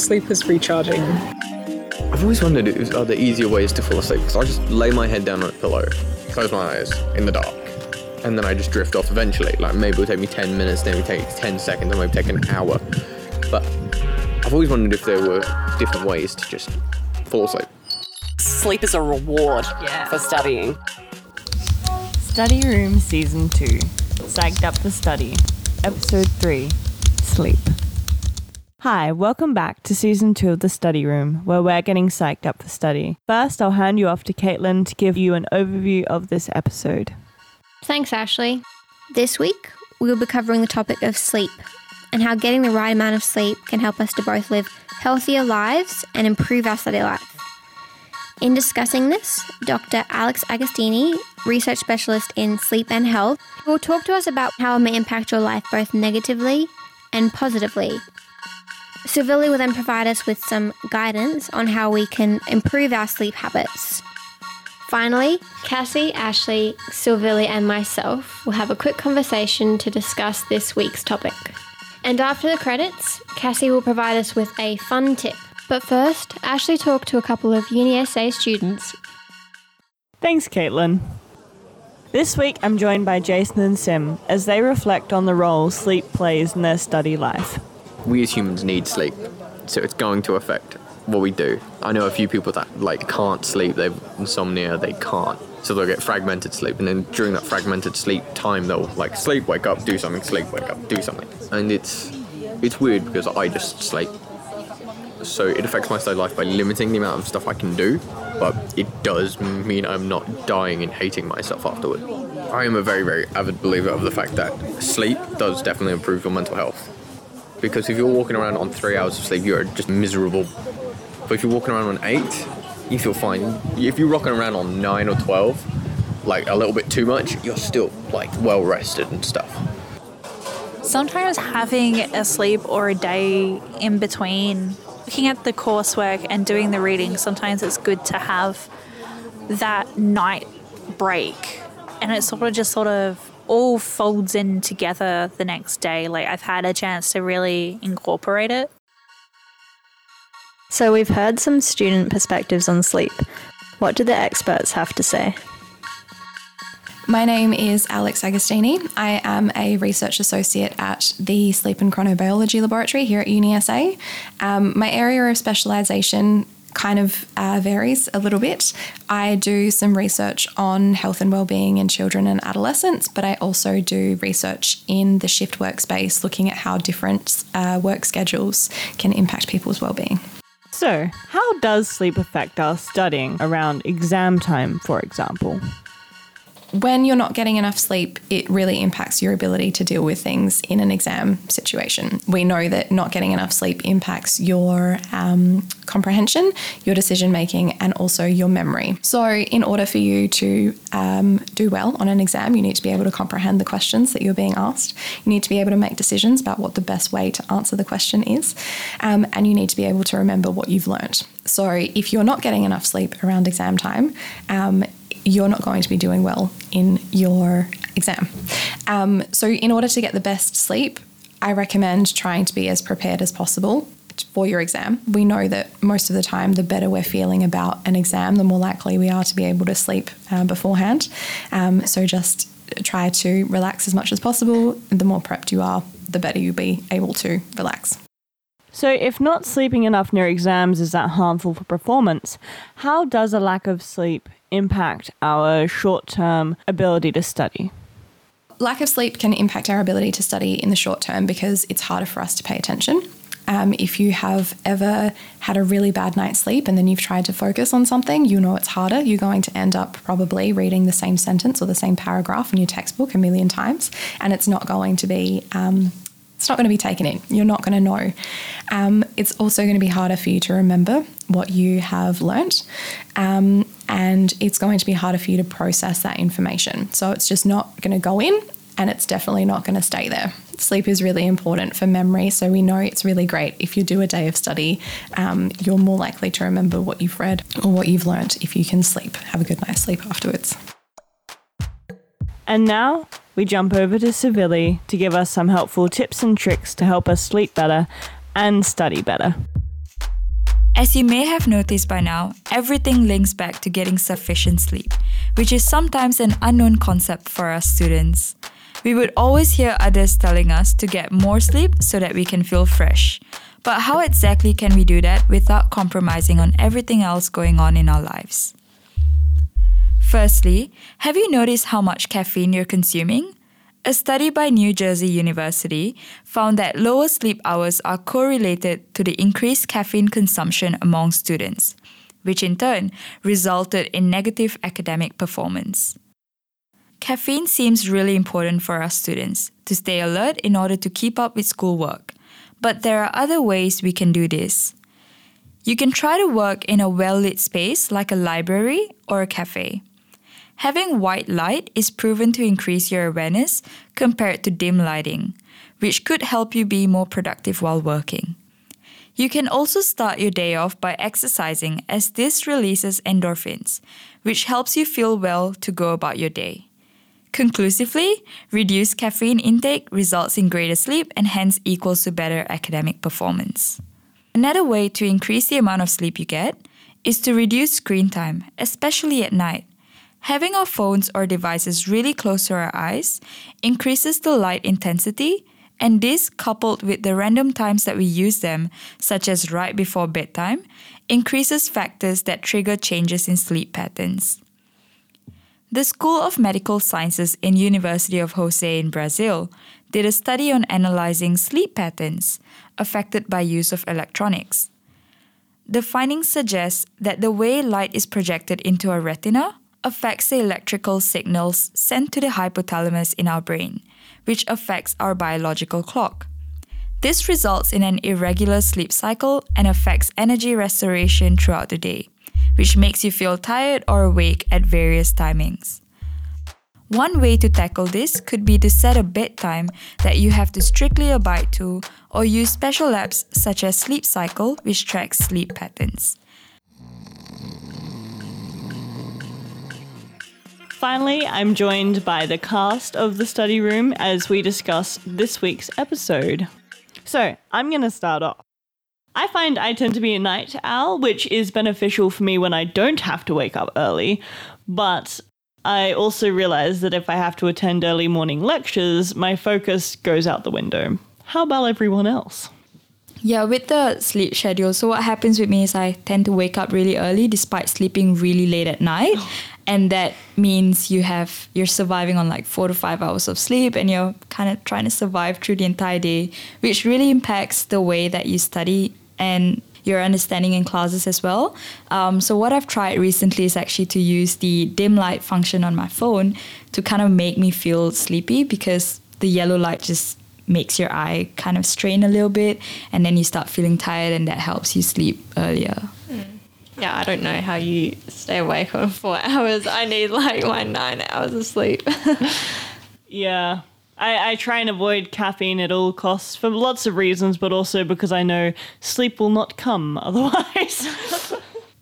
sleep is recharging. I've always wondered, is- are there easier ways to fall asleep? Because I just lay my head down on a pillow, close my eyes in the dark, and then I just drift off eventually. Like maybe it'll take me 10 minutes, maybe take 10 seconds, or maybe take an hour. But I've always wondered if there were different ways to just fall asleep. Sleep is a reward for studying. Study Room Season 2 Psyched Up for Study, Episode 3 Sleep. Hi, welcome back to Season 2 of The Study Room, where we're getting psyched up for study. First, I'll hand you off to Caitlin to give you an overview of this episode. Thanks, Ashley. This week, we will be covering the topic of sleep and how getting the right amount of sleep can help us to both live healthier lives and improve our study life. In discussing this, Dr. Alex Agostini, research specialist in sleep and health, will talk to us about how it may impact your life both negatively and positively. Civilli will then provide us with some guidance on how we can improve our sleep habits. Finally, Cassie, Ashley, Silvilli, and myself will have a quick conversation to discuss this week's topic. And after the credits, Cassie will provide us with a fun tip. But first, Ashley talked to a couple of UniSA students. Thanks, Caitlin. This week, I'm joined by Jason and Sim as they reflect on the role sleep plays in their study life. We as humans need sleep, so it's going to affect what we do. I know a few people that like can't sleep, they've insomnia, they can't. So they'll get fragmented sleep, and then during that fragmented sleep time, they'll like sleep, wake up, do something, sleep, wake up, do something, and it's it's weird because I just sleep. So it affects my study life by limiting the amount of stuff I can do, but it does mean I'm not dying and hating myself afterward. I am a very, very avid believer of the fact that sleep does definitely improve your mental health. Because if you're walking around on three hours of sleep, you're just miserable. But if you're walking around on eight, you feel fine. If you're rocking around on nine or twelve, like a little bit too much, you're still like well rested and stuff. Sometimes having a sleep or a day in between looking at the coursework and doing the reading, sometimes it's good to have that night break. And it sort of just sort of all folds in together the next day. Like I've had a chance to really incorporate it. So, we've heard some student perspectives on sleep. What do the experts have to say? My name is Alex Agostini. I am a research associate at the Sleep and Chronobiology Laboratory here at UniSA. Um, my area of specialisation kind of uh, varies a little bit. I do some research on health and well-being in children and adolescents, but I also do research in the shift workspace, looking at how different uh, work schedules can impact people's well-being. So, how does sleep affect our studying around exam time, for example? When you're not getting enough sleep, it really impacts your ability to deal with things in an exam situation. We know that not getting enough sleep impacts your um, comprehension, your decision making, and also your memory. So, in order for you to um, do well on an exam, you need to be able to comprehend the questions that you're being asked. You need to be able to make decisions about what the best way to answer the question is, um, and you need to be able to remember what you've learned. So, if you're not getting enough sleep around exam time, um, you're not going to be doing well in your exam. Um, so, in order to get the best sleep, I recommend trying to be as prepared as possible for your exam. We know that most of the time, the better we're feeling about an exam, the more likely we are to be able to sleep uh, beforehand. Um, so, just try to relax as much as possible. The more prepped you are, the better you'll be able to relax. So, if not sleeping enough near exams is that harmful for performance, how does a lack of sleep impact our short term ability to study? Lack of sleep can impact our ability to study in the short term because it's harder for us to pay attention. Um, if you have ever had a really bad night's sleep and then you've tried to focus on something, you know it's harder. You're going to end up probably reading the same sentence or the same paragraph in your textbook a million times, and it's not going to be. Um, it's not going to be taken in. You're not going to know. Um, it's also going to be harder for you to remember what you have learnt. Um, and it's going to be harder for you to process that information. So it's just not going to go in and it's definitely not going to stay there. Sleep is really important for memory, so we know it's really great if you do a day of study, um, you're more likely to remember what you've read or what you've learnt if you can sleep, have a good night's sleep afterwards. And now we jump over to Civilli to give us some helpful tips and tricks to help us sleep better and study better. As you may have noticed by now, everything links back to getting sufficient sleep, which is sometimes an unknown concept for us students. We would always hear others telling us to get more sleep so that we can feel fresh. But how exactly can we do that without compromising on everything else going on in our lives? Firstly, have you noticed how much caffeine you're consuming? A study by New Jersey University found that lower sleep hours are correlated to the increased caffeine consumption among students, which in turn resulted in negative academic performance. Caffeine seems really important for our students to stay alert in order to keep up with schoolwork, but there are other ways we can do this. You can try to work in a well lit space like a library or a cafe. Having white light is proven to increase your awareness compared to dim lighting, which could help you be more productive while working. You can also start your day off by exercising, as this releases endorphins, which helps you feel well to go about your day. Conclusively, reduced caffeine intake results in greater sleep and hence equals to better academic performance. Another way to increase the amount of sleep you get is to reduce screen time, especially at night. Having our phones or devices really close to our eyes increases the light intensity, and this, coupled with the random times that we use them, such as right before bedtime, increases factors that trigger changes in sleep patterns. The School of Medical Sciences in University of Jose in Brazil did a study on analyzing sleep patterns affected by use of electronics. The findings suggest that the way light is projected into our retina affects the electrical signals sent to the hypothalamus in our brain, which affects our biological clock. This results in an irregular sleep cycle and affects energy restoration throughout the day, which makes you feel tired or awake at various timings. One way to tackle this could be to set a bedtime that you have to strictly abide to, or use special apps such as Sleep Cycle, which tracks sleep patterns. Finally, I'm joined by the cast of the study room as we discuss this week's episode. So, I'm going to start off. I find I tend to be a night owl, which is beneficial for me when I don't have to wake up early, but I also realize that if I have to attend early morning lectures, my focus goes out the window. How about everyone else? Yeah, with the sleep schedule, so what happens with me is I tend to wake up really early despite sleeping really late at night. And that means you have you're surviving on like four to five hours of sleep and you're kind of trying to survive through the entire day, which really impacts the way that you study and your understanding in classes as well. Um, so what I've tried recently is actually to use the dim light function on my phone to kind of make me feel sleepy because the yellow light just makes your eye kind of strain a little bit and then you start feeling tired and that helps you sleep earlier. Yeah, I don't know how you stay awake for four hours. I need like my nine hours of sleep. Yeah. I, I try and avoid caffeine at all costs for lots of reasons, but also because I know sleep will not come otherwise.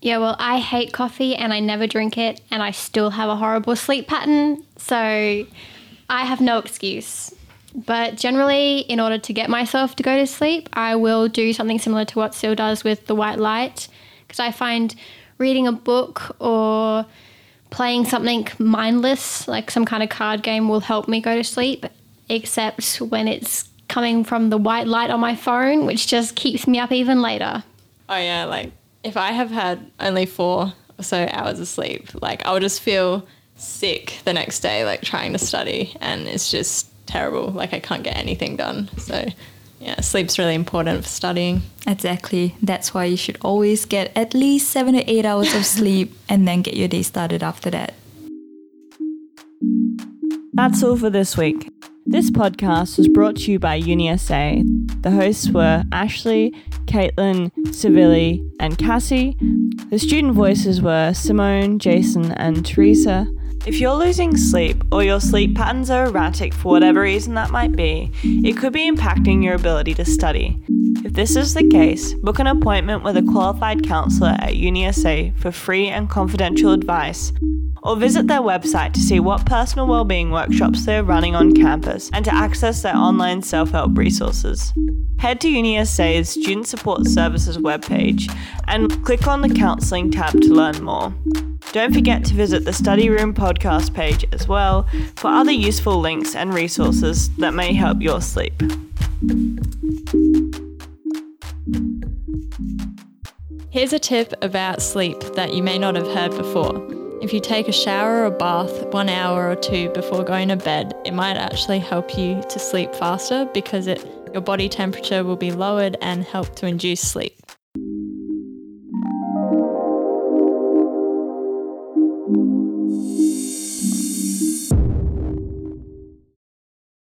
Yeah, well, I hate coffee and I never drink it, and I still have a horrible sleep pattern. So I have no excuse. But generally, in order to get myself to go to sleep, I will do something similar to what Sil does with the white light. I find reading a book or playing something mindless, like some kind of card game, will help me go to sleep, except when it's coming from the white light on my phone, which just keeps me up even later. oh yeah, like if I have had only four or so hours of sleep, like I'll just feel sick the next day, like trying to study, and it's just terrible. Like I can't get anything done. So yeah, sleep's really important for studying. Exactly. That's why you should always get at least seven to eight hours of sleep and then get your day started after that. That's all for this week. This podcast was brought to you by UniSA. The hosts were Ashley, Caitlin, Civilli, and Cassie. The student voices were Simone, Jason, and Teresa. If you're losing sleep or your sleep patterns are erratic for whatever reason that might be, it could be impacting your ability to study. If this is the case, book an appointment with a qualified counselor at UniSA for free and confidential advice or visit their website to see what personal wellbeing workshops they're running on campus and to access their online self help resources. Head to UniSA's Student Support Services webpage and click on the Counselling tab to learn more. Don't forget to visit the Study Room podcast page as well for other useful links and resources that may help your sleep. Here's a tip about sleep that you may not have heard before. If you take a shower or bath one hour or two before going to bed, it might actually help you to sleep faster because it, your body temperature will be lowered and help to induce sleep.